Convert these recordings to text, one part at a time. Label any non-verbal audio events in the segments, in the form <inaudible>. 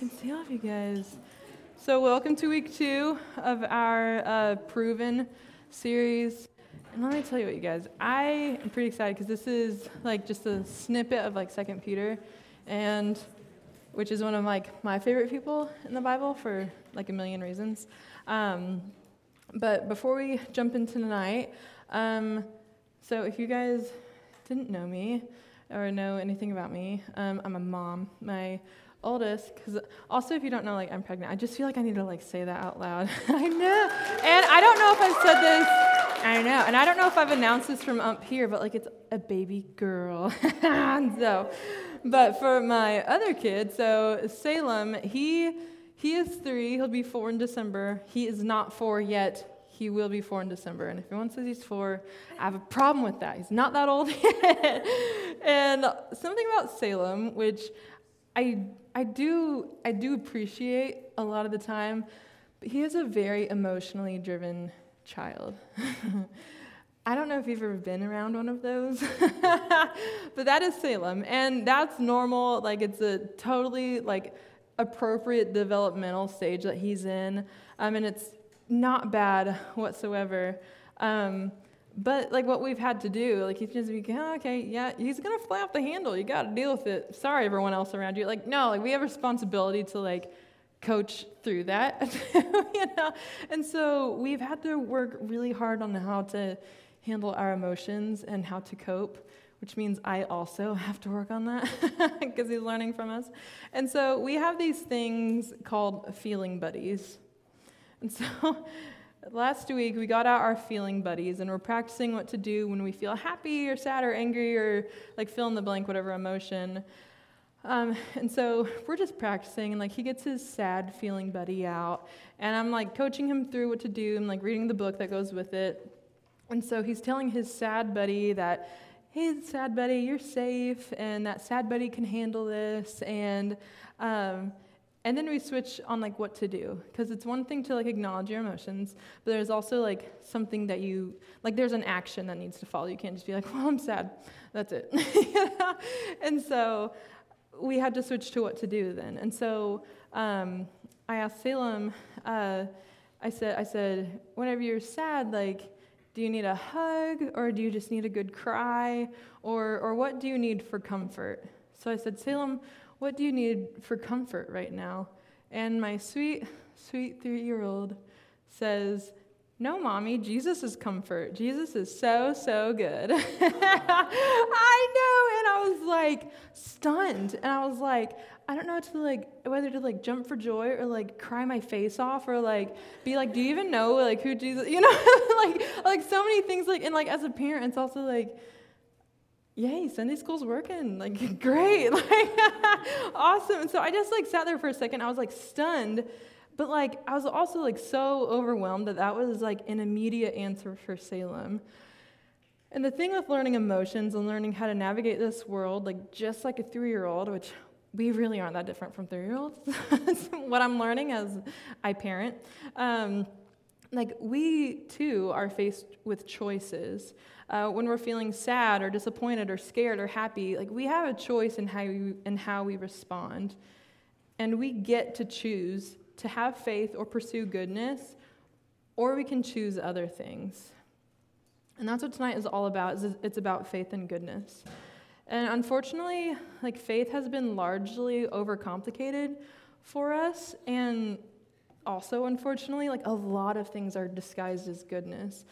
can see all of you guys. So, welcome to week two of our uh, Proven series. And let me tell you what, you guys, I am pretty excited because this is like just a snippet of like Second Peter, and which is one of like my favorite people in the Bible for like a million reasons. Um, but before we jump into tonight, um, so if you guys didn't know me or know anything about me, um, I'm a mom. My oldest, because also if you don't know, like I'm pregnant, I just feel like I need to like say that out loud. <laughs> I know, and I don't know if I've said this. I know, and I don't know if I've announced this from up here, but like it's a baby girl. <laughs> so, but for my other kid, so Salem, he he is three. He'll be four in December. He is not four yet. He will be four in December. And if anyone says he's four, I have a problem with that. He's not that old <laughs> yet. and something about Salem, which I I do I do appreciate a lot of the time, but he is a very emotionally driven child. <laughs> I don't know if you've ever been around one of those, <laughs> but that is Salem, and that's normal. Like it's a totally like appropriate developmental stage that he's in, um, and it's not bad whatsoever. Um, but like what we've had to do, like he's just be, oh, okay, yeah, he's gonna fly off the handle. You got to deal with it. Sorry, everyone else around you. Like no, like we have responsibility to like coach through that, <laughs> you know. And so we've had to work really hard on how to handle our emotions and how to cope, which means I also <laughs> have to work on that <laughs> because he's learning from us. And so we have these things called feeling buddies. And so last week we got out our feeling buddies and we're practicing what to do when we feel happy or sad or angry or like fill in the blank, whatever emotion. Um, and so we're just practicing, and like he gets his sad feeling buddy out, and I'm like coaching him through what to do, and like reading the book that goes with it. And so he's telling his sad buddy that, hey, sad buddy, you're safe, and that sad buddy can handle this, and um, and then we switch on like what to do because it's one thing to like acknowledge your emotions but there's also like something that you like there's an action that needs to follow you can't just be like well i'm sad that's it <laughs> and so we had to switch to what to do then. And so um, I asked Salem, uh, I said, I said, whenever you're sad, like, do you need a hug or do you just need a good cry or, or what do you need for comfort? So I said, Salem, what do you need for comfort right now? And my sweet, sweet three year old says, no, mommy, Jesus is comfort. Jesus is so, so good. <laughs> I know. And I was like stunned. And I was like, I don't know to like whether to like jump for joy or like cry my face off or like be like, do you even know like who Jesus <laughs> you know? <laughs> like like so many things like and like as a parent it's also like yay, Sunday school's working. Like, <laughs> great. <laughs> Like, <laughs> awesome. And so I just like sat there for a second. I was like stunned but like I was also like so overwhelmed that that was like an immediate answer for Salem. And the thing with learning emotions and learning how to navigate this world, like just like a three year old, which we really aren't that different from three year olds, what I'm learning as I parent, um, like we too are faced with choices. Uh, when we're feeling sad or disappointed or scared or happy, like we have a choice in how we, in how we respond. And we get to choose to have faith or pursue goodness, or we can choose other things. And that's what tonight is all about. Is it's about faith and goodness. And unfortunately, like faith has been largely overcomplicated for us and also unfortunately like a lot of things are disguised as goodness.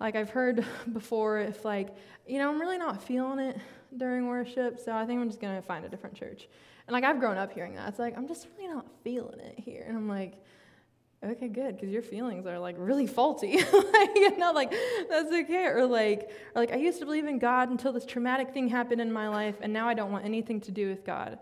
Like I've heard <laughs> before if like, you know, I'm really not feeling it during worship, so I think I'm just to find a different church. And like I've grown up hearing that. It's like, I'm just really not feeling it here. And I'm like, okay, good, because your feelings are like really faulty. <laughs> like, you know, like that's okay. Or like, or like I used to believe in God until this traumatic thing happened in my life, and now I don't want anything to do with God.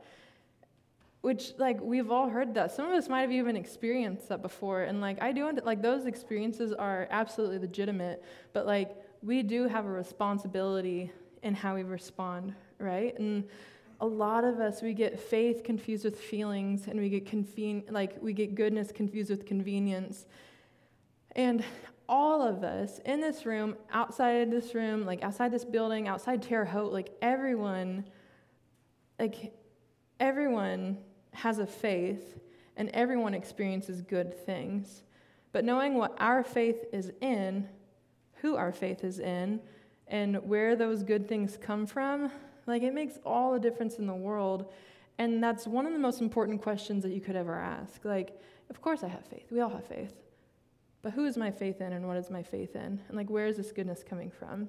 Which, like, we've all heard that. Some of us might have even experienced that before. And, like, I do, like, those experiences are absolutely legitimate. But, like, we do have a responsibility in how we respond, right? And a lot of us we get faith confused with feelings and we get conven- like we get goodness confused with convenience and all of us in this room outside this room like outside this building outside terre haute like everyone like everyone has a faith and everyone experiences good things. But knowing what our faith is in, who our faith is in, and where those good things come from, like it makes all the difference in the world. And that's one of the most important questions that you could ever ask. Like, of course I have faith. We all have faith. But who is my faith in and what is my faith in? And like, where is this goodness coming from?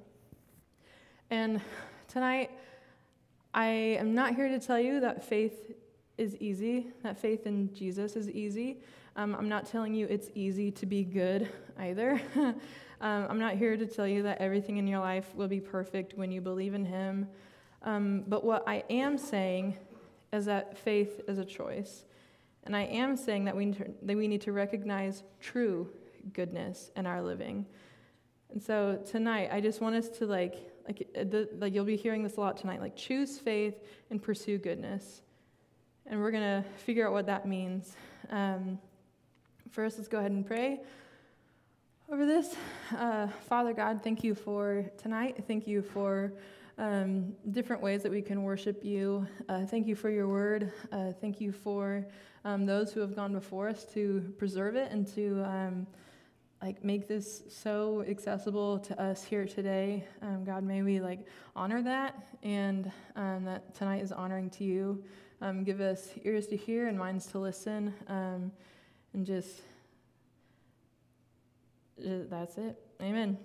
And tonight, I am not here to tell you that faith is easy, that faith in Jesus is easy. Um, I'm not telling you it's easy to be good either. <laughs> um, I'm not here to tell you that everything in your life will be perfect when you believe in Him. Um, but what I am saying is that faith is a choice. And I am saying that we, need to, that we need to recognize true goodness in our living. And so tonight, I just want us to like, like, the, like you'll be hearing this a lot tonight, like choose faith and pursue goodness. And we're going to figure out what that means. Um, first, let's go ahead and pray over this. Uh, Father God, thank you for tonight. Thank you for um, different ways that we can worship you. Uh, thank you for your word. Uh, thank you for um, those who have gone before us to preserve it and to um, like make this so accessible to us here today. Um, God, may we like honor that and um, that tonight is honoring to you. Um, give us ears to hear and minds to listen. Um, and just, just, that's it. Amen.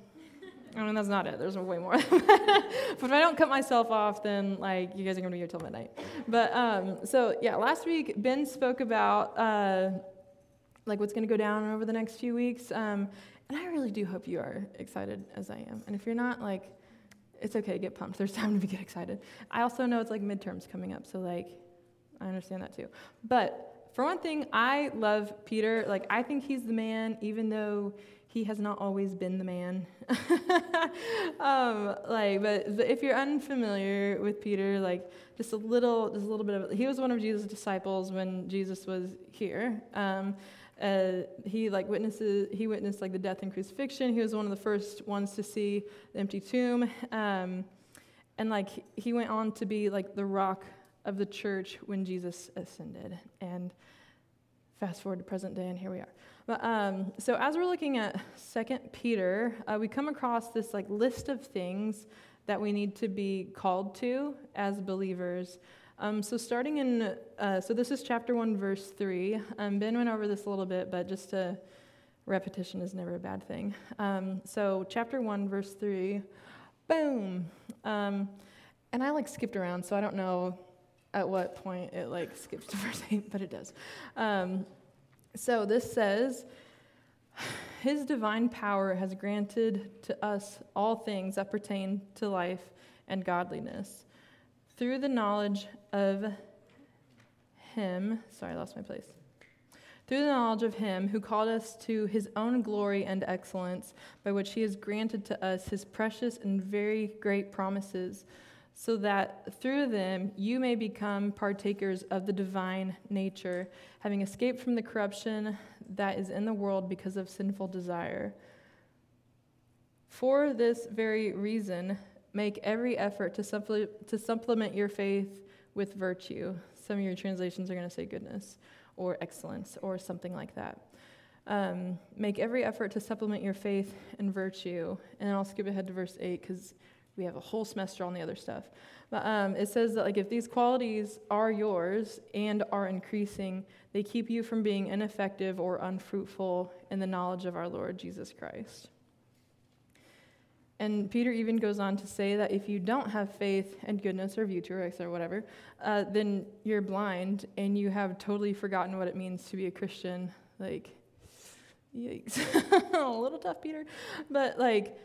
I mean, that's not it. There's way more. <laughs> but if I don't cut myself off, then like you guys are gonna be here till midnight. But um, so yeah, last week Ben spoke about uh, like what's gonna go down over the next few weeks, um, and I really do hope you are excited as I am. And if you're not, like, it's okay. Get pumped. There's time to get excited. I also know it's like midterms coming up, so like I understand that too. But for one thing, I love Peter. Like, I think he's the man, even though he has not always been the man. <laughs> um, like, but if you're unfamiliar with Peter, like, just a little, just a little bit of, he was one of Jesus' disciples when Jesus was here. Um, uh, he like witnesses, he witnessed like the death and crucifixion. He was one of the first ones to see the empty tomb, um, and like he went on to be like the rock of the church when Jesus ascended. And fast forward to present day, and here we are. But, um, so as we're looking at Second Peter, uh, we come across this like list of things that we need to be called to as believers. Um, so starting in, uh, so this is chapter one, verse three. Um, ben went over this a little bit, but just to repetition is never a bad thing. Um, so chapter one, verse three, boom. Um, and I like skipped around, so I don't know at what point it like skips to verse 8, but it does. Um, so this says, His divine power has granted to us all things that pertain to life and godliness through the knowledge of Him. Sorry, I lost my place. Through the knowledge of Him who called us to His own glory and excellence, by which He has granted to us His precious and very great promises so that through them you may become partakers of the divine nature, having escaped from the corruption that is in the world because of sinful desire. For this very reason, make every effort to, suppl- to supplement your faith with virtue. Some of your translations are going to say goodness or excellence or something like that. Um, make every effort to supplement your faith and virtue. And I'll skip ahead to verse 8 because we have a whole semester on the other stuff. But um, it says that like if these qualities are yours and are increasing, they keep you from being ineffective or unfruitful in the knowledge of our Lord Jesus Christ. And Peter even goes on to say that if you don't have faith and goodness or Vuturix or whatever, uh, then you're blind and you have totally forgotten what it means to be a Christian. Like, yikes. <laughs> a little tough, Peter. But, like,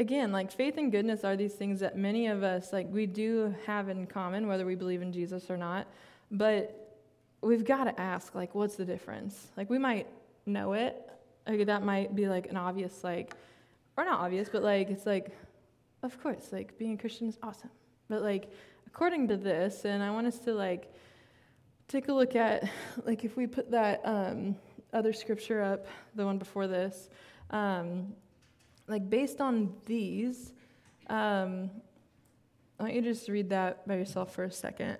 again, like faith and goodness are these things that many of us, like, we do have in common, whether we believe in Jesus or not. But we've got to ask, like, what's the difference? Like, we might know it. Like, that might be like an obvious, like, or not obvious, but like, it's like, of course, like, being a Christian is awesome. But, like, according to this, and I want us to, like, take a look at, <laughs> like, if we put that um, other scripture up, the one before this, um, like based on these, um, I want you to just read that by yourself for a second.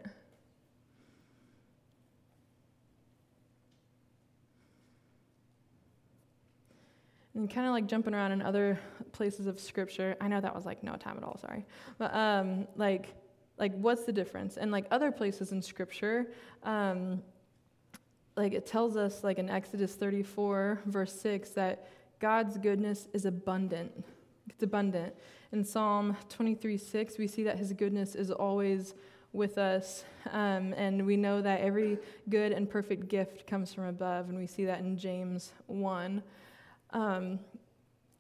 And kind of like jumping around in other places of scripture. I know that was like no time at all, sorry. But um, like, like what's the difference? And like other places in scripture, um, like it tells us like in Exodus 34 verse 6 that God's goodness is abundant. It's abundant. In Psalm 23 6, we see that his goodness is always with us. Um, and we know that every good and perfect gift comes from above. And we see that in James 1. Um,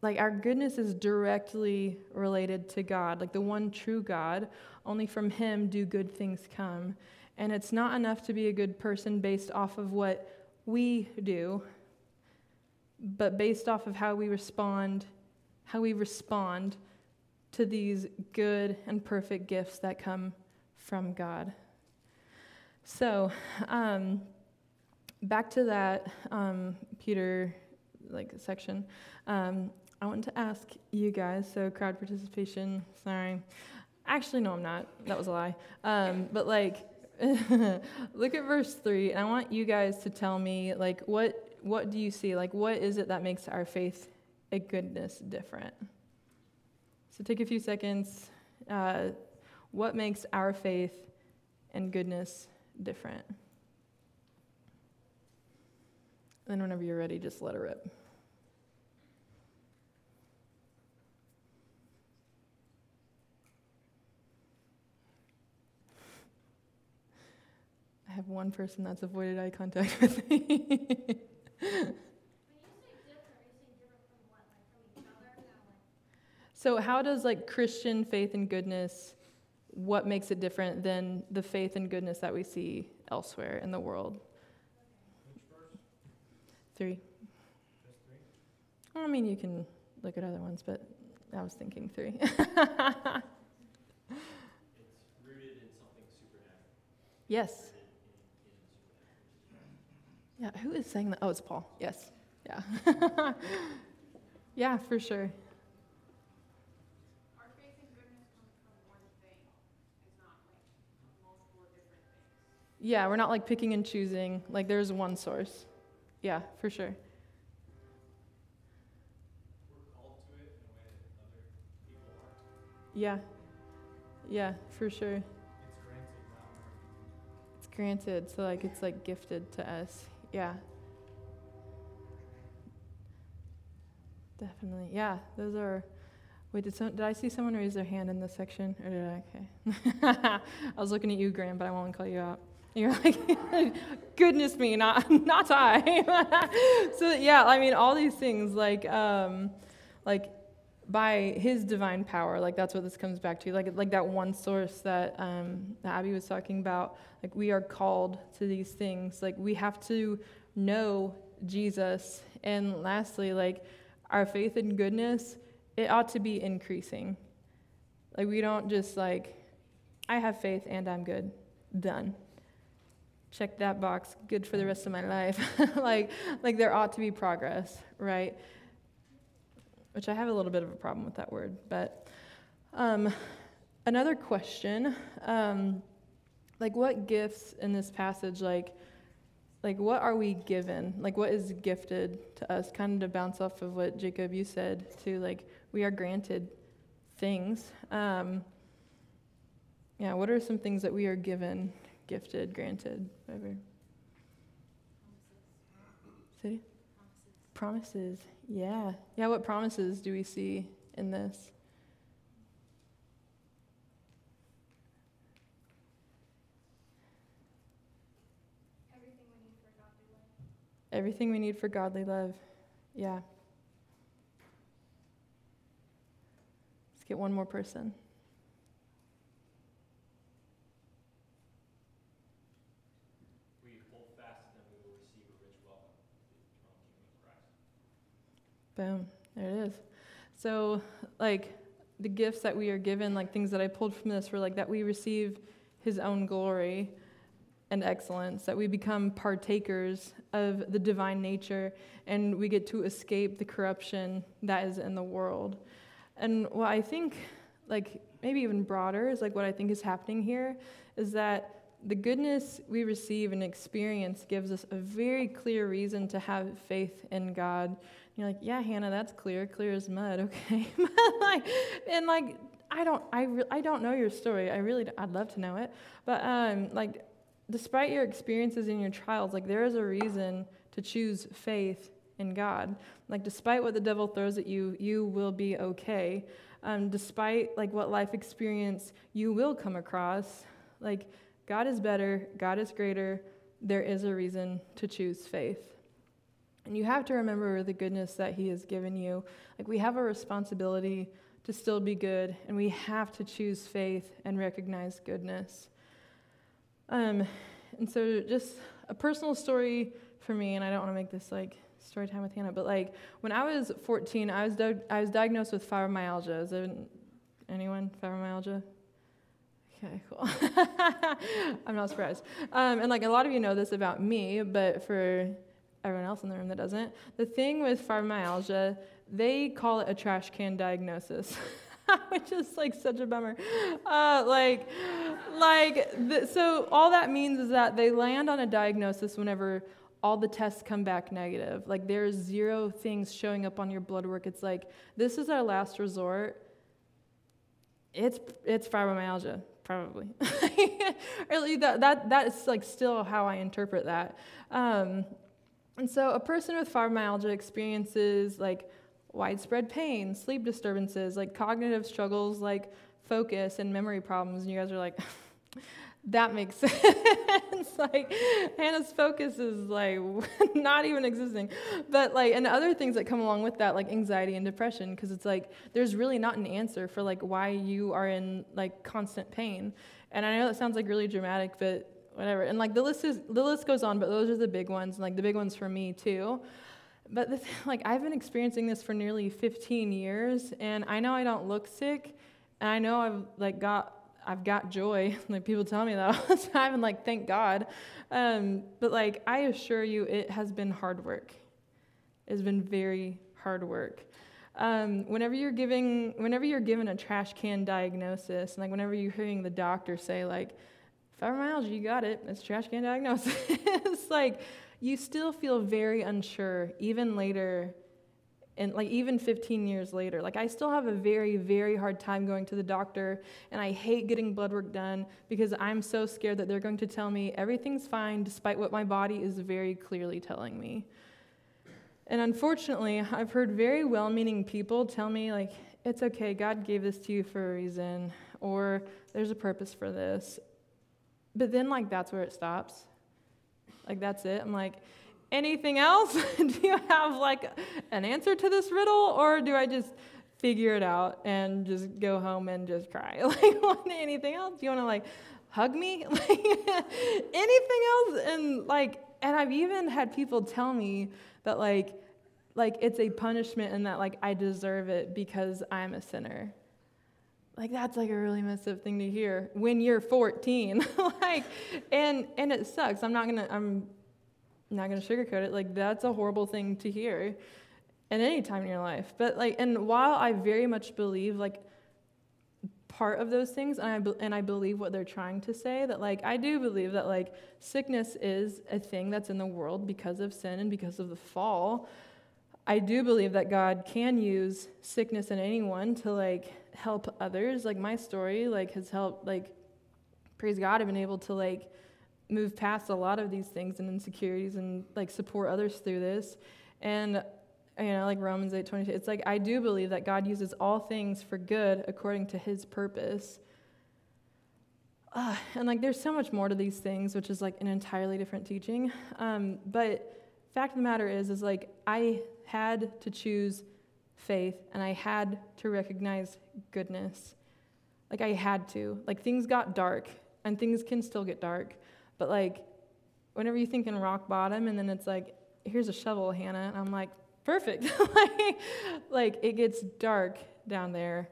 like our goodness is directly related to God, like the one true God. Only from Him do good things come. And it's not enough to be a good person based off of what we do, but based off of how we respond, how we respond to these good and perfect gifts that come from God. So, um, back to that um, Peter like section. Um, I want to ask you guys. So crowd participation. Sorry, actually no, I'm not. That was a lie. Um, but like, <laughs> look at verse three, and I want you guys to tell me like what what do you see? Like, what is it that makes our faith a goodness different? So take a few seconds. Uh, what makes our faith and goodness different? And then whenever you're ready, just let it rip. I have one person that's avoided eye contact <laughs> with me. So how does like Christian faith and goodness what makes it different than the faith and goodness that we see elsewhere in the world? Three. I mean, you can look at other ones, but I was thinking three. <laughs> yes. Yeah, who is saying that? Oh, it's Paul. Yes. Yeah. <laughs> yeah, for sure. Yeah, we're not like picking and choosing. Like there's one source. Yeah, for sure. Yeah. Yeah, for sure. It's granted, so like it's like gifted to us. Yeah. Definitely. Yeah, those are. Wait, did, some, did I see someone raise their hand in this section? Or did I? Okay. <laughs> I was looking at you, Graham, but I won't call you out. You're like, <laughs> goodness me, not, <laughs> not I. so, yeah, I mean, all these things, like, um, like, by his divine power like that's what this comes back to like like that one source that um, that abby was talking about like we are called to these things like we have to know jesus. And lastly like our faith and goodness it ought to be increasing. Like we don't just like i have faith and i'm good done. Check that box good for the rest of my life. <laughs> Like like there ought to be progress right which I have a little bit of a problem with that word. But um, another question, um, like what gifts in this passage, like, like what are we given? Like what is gifted to us? Kind of to bounce off of what Jacob you said too. Like we are granted things. Um, yeah. What are some things that we are given, gifted, granted, whatever? City. Promises. Yeah. Yeah, what promises do we see in this? Everything we need for godly love. Everything we need for godly love. Yeah. Let's get one more person. Boom. There it is. So, like, the gifts that we are given, like things that I pulled from this, were like that we receive His own glory and excellence, that we become partakers of the divine nature, and we get to escape the corruption that is in the world. And what I think, like, maybe even broader, is like what I think is happening here is that the goodness we receive and experience gives us a very clear reason to have faith in God. And you're like, yeah, Hannah, that's clear, clear as mud, <laughs> okay. and like, I don't, I, re- I don't know your story. I really, I'd love to know it. But um, like, despite your experiences and your trials, like there is a reason to choose faith in God. Like, despite what the devil throws at you, you will be okay. Um, despite like what life experience you will come across, like God is better, God is greater. There is a reason to choose faith. And you have to remember the goodness that He has given you. Like, we have a responsibility to still be good, and we have to choose faith and recognize goodness. Um, and so, just a personal story for me, and I don't want to make this like story time with Hannah, but like when I was 14, I was, di- I was diagnosed with fibromyalgia. Is there anyone fibromyalgia? Okay, cool. <laughs> I'm not surprised. Um, and like a lot of you know this about me, but for everyone else in the room that doesn't, the thing with fibromyalgia, they call it a trash can diagnosis. <laughs> which is like such a bummer. Uh, like, like so all that means is that they land on a diagnosis whenever all the tests come back negative. Like there's zero things showing up on your blood work. It's like this is our last resort. It's it's fibromyalgia probably. <laughs> really, that that that is like still how I interpret that. Um, and so a person with fibromyalgia experiences like widespread pain, sleep disturbances, like cognitive struggles, like focus and memory problems. And you guys are like. <laughs> that makes <laughs> sense. like Hannah's focus is like <laughs> not even existing. But like and other things that come along with that like anxiety and depression because it's like there's really not an answer for like why you are in like constant pain. And I know that sounds like really dramatic but whatever. And like the list is the list goes on but those are the big ones and like the big ones for me too. But the, <laughs> like I've been experiencing this for nearly 15 years and I know I don't look sick and I know I've like got I've got joy. <laughs> like people tell me that all the <laughs> time, and like thank God. Um, but like I assure you, it has been hard work. It's been very hard work. Um, whenever you're giving, whenever you're given a trash can diagnosis, and like whenever you're hearing the doctor say like, fibromyalgia, you got it. It's trash can diagnosis. <laughs> like you still feel very unsure even later and like even 15 years later like i still have a very very hard time going to the doctor and i hate getting blood work done because i'm so scared that they're going to tell me everything's fine despite what my body is very clearly telling me. And unfortunately i've heard very well-meaning people tell me like it's okay god gave this to you for a reason or there's a purpose for this. But then like that's where it stops. Like that's it. I'm like anything else? <laughs> do you have like an answer to this riddle, or do I just figure it out and just go home and just cry? <laughs> Like, anything else? Do you want to like hug me? <laughs> Like, anything else? And like, and I've even had people tell me that like, like it's a punishment and that like I deserve it because I'm a sinner. Like that's like a really messed up thing to hear when you're 14. like, and and it sucks. I'm not gonna. I'm not going to sugarcoat it. Like, that's a horrible thing to hear at any time in your life. But, like, and while I very much believe, like, part of those things and I, be- and I believe what they're trying to say that like i do believe that like sickness is a thing that's in the world because of sin and because of the fall i do believe that god can use sickness in anyone to like help others like my story like has helped like praise god i've been able to like move past a lot of these things and insecurities and like support others through this. And you know, like Romans 8 22, it's like I do believe that God uses all things for good according to his purpose. Uh, and like there's so much more to these things, which is like an entirely different teaching. Um, but fact of the matter is, is like I had to choose faith and I had to recognize goodness. Like I had to. Like things got dark and things can still get dark. But like, whenever you think in rock bottom, and then it's like, here's a shovel, Hannah, and I'm like, perfect. <laughs> like, like, it gets dark down there.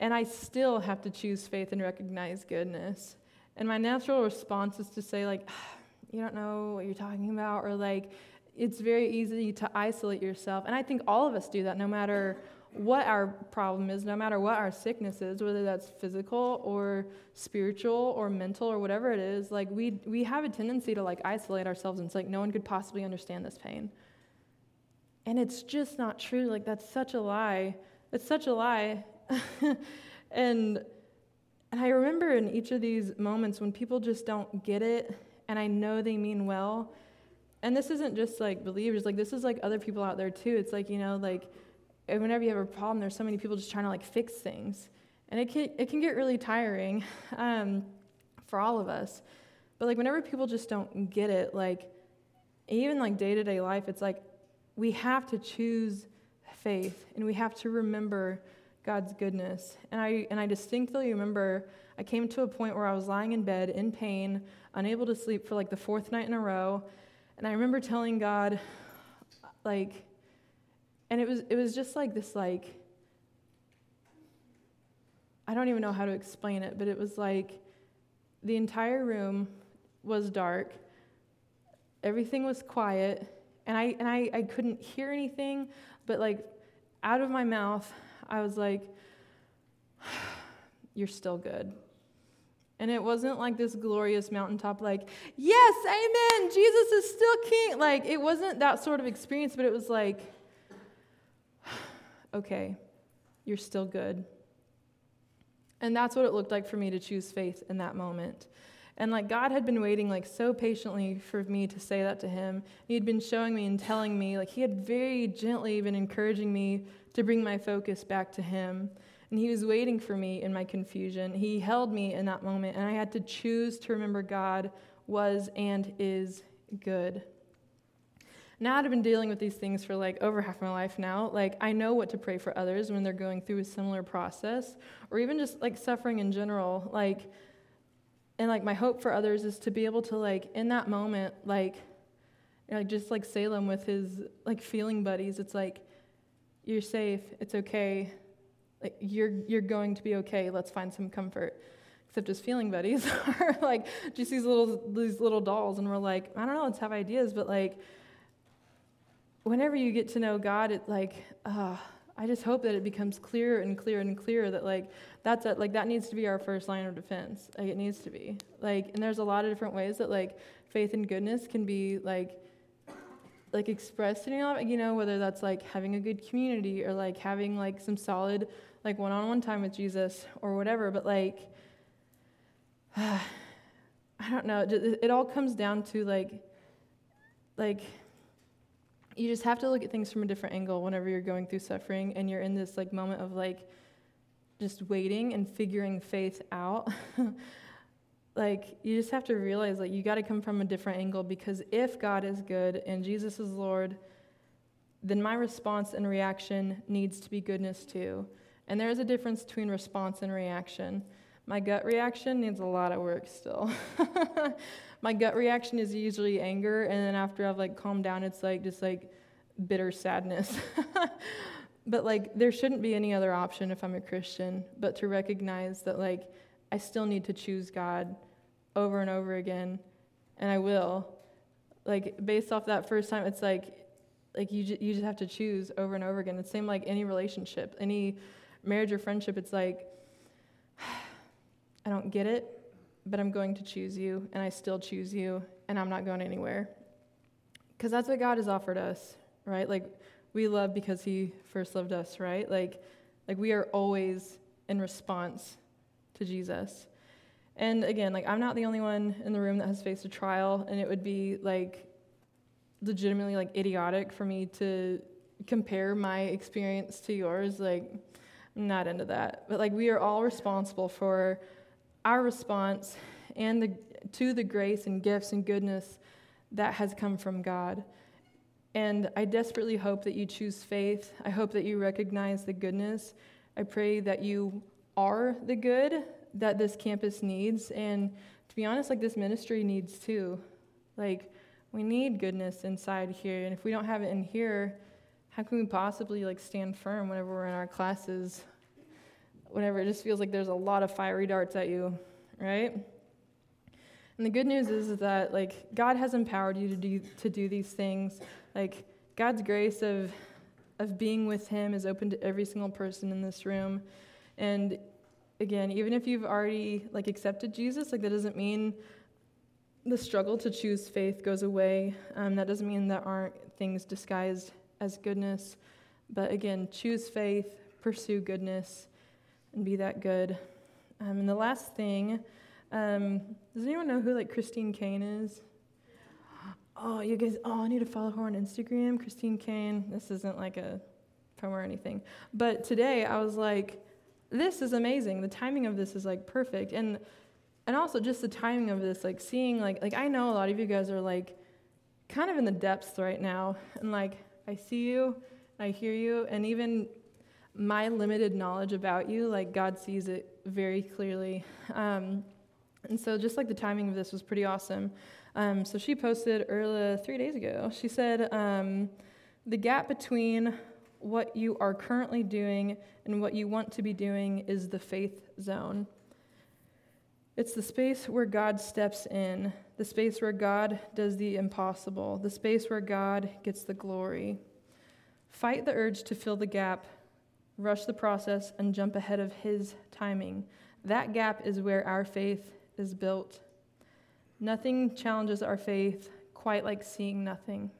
And I still have to choose faith and recognize goodness. And my natural response is to say, like, <sighs> you don't know what you're talking about, or like, it's very easy to isolate yourself. And I think all of us do that no matter what our problem is, no matter what our sickness is, whether that's physical or spiritual or mental or whatever it is, like we we have a tendency to like isolate ourselves and it's like no one could possibly understand this pain. And it's just not true. Like that's such a lie. It's such a lie. <laughs> and and I remember in each of these moments when people just don't get it and I know they mean well. And this isn't just like believers, like this is like other people out there too. It's like, you know, like whenever you have a problem, there's so many people just trying to like fix things. And it can, it can get really tiring <laughs> um, for all of us. But like whenever people just don't get it, like even like day to day life, it's like we have to choose faith and we have to remember God's goodness. And I, and I distinctly remember I came to a point where I was lying in bed in pain, unable to sleep for like the fourth night in a row. And I remember telling God, like, and it was it was just like this like I don't even know how to explain it, but it was like the entire room was dark. Everything was quiet, and I and I, I couldn't hear anything, but like out of my mouth, I was like, <sighs> You're still good. And it wasn't like this glorious mountaintop, like, yes, amen, Jesus is still king. Like, it wasn't that sort of experience, but it was like, okay, you're still good. And that's what it looked like for me to choose faith in that moment. And like God had been waiting like so patiently for me to say that to him. He had been showing me and telling me, like he had very gently been encouraging me to bring my focus back to him. And he was waiting for me in my confusion. He held me in that moment, and I had to choose to remember God was and is good now that I've been dealing with these things for like over half my life now, like I know what to pray for others when they're going through a similar process or even just like suffering in general. Like, and like my hope for others is to be able to like in that moment, like, like just like Salem with his like feeling buddies, it's like, you're safe, it's okay, like you're you're going to be okay. Let's find some comfort. Except his feeling buddies <laughs> are like just these little these little dolls, and we're like, I don't know, let's have ideas, but like whenever you get to know God, it's like, uh, I just hope that it becomes clearer and clearer and clearer that like that's like that needs to be our first line of defense. Like it needs to be. Like and there's a lot of different ways that like faith and goodness can be like like expressed in your life, you know, whether that's like having a good community or like having like some solid like one-on-one time with Jesus or whatever, but like <sighs> I don't know, it, it all comes down to like like you just have to look at things from a different angle whenever you're going through suffering and you're in this like moment of like just waiting and figuring faith out. <laughs> Like you just have to realize like you got to come from a different angle because if god is good and jesus is lord then my response and reaction needs to be goodness too. And there is a difference between response and reaction. My gut reaction needs a lot of work still <laughs> my gut reaction is usually anger, and then after I've like calmed down, it's like just like bitter sadness. <laughs> but like there shouldn't be any other option if I'm a Christian, but to recognize that like I still need to choose God over and over again, and I will. Like based off that first time, it's like like you ju- you just have to choose over and over again. It's same like any relationship, any marriage or friendship. It's like <sighs> I don't get it but I'm going to choose you, and I still choose you, and I'm not going anywhere. Because that's what God has offered us, right? Like, we love because He first loved us, right? Like, like we are always in response to Jesus. And again, like, I'm not the only one in the room that has faced a trial, and it would be like legitimately like idiotic for me to compare my experience to yours. Like, I'm not into that. But like, we are all responsible for our response and the, to the grace and gifts and goodness that has come from God. And I desperately hope that you choose faith. I hope that you recognize the goodness. I pray that you are the good that this campus needs. And to be honest, like this ministry needs too. Like, we need goodness inside here. And if we don't have it in here, how can we possibly like stand firm whenever we're in our classes whenever it just feels like there's a lot of fiery darts at you, right? And the good news is, is that like God has empowered you to do to do these things. Like God's grace of of being with Him is open to every single person in this room. And again, even if you've already like accepted Jesus, like that doesn't mean the struggle to choose faith goes away. Um, that doesn't mean there aren't things disguised as goodness. But again, choose faith, pursue goodness, and be that good. Um, and the last thing, um, does anyone know who like Christine Caine is? Oh, you guys, oh, I need to follow her on Instagram, Christine Caine. This isn't like a promo or anything. But today I was like, this is amazing. The timing of this is like perfect. And and also just the timing of this, like seeing like like I know a lot of you guys are like kind of in the depths right now. And like I see you, I hear you, and even my limited knowledge about you, like God sees it very clearly. Um, and so just like the timing of this was pretty awesome. Um, so she posted earlier three days ago. She said, um, The gap between what you are currently doing and what you want to be doing is the faith zone. It's the space where God steps in, the space where God does the impossible, the space where God gets the glory. Fight the urge to fill the gap, rush the process, and jump ahead of His timing. That gap is where our faith is built. Nothing challenges our faith quite like seeing nothing.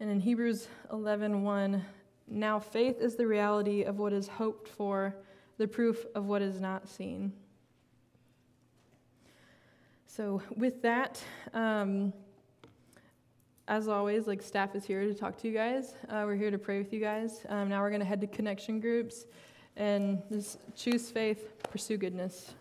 And in Hebrews 11:1, now faith is the reality of what is hoped for, the proof of what is not seen. So with that, um, as always, like staff is here to talk to you guys. Uh, we're here to pray with you guys. Um, now we're going to head to connection groups and just choose faith, pursue goodness.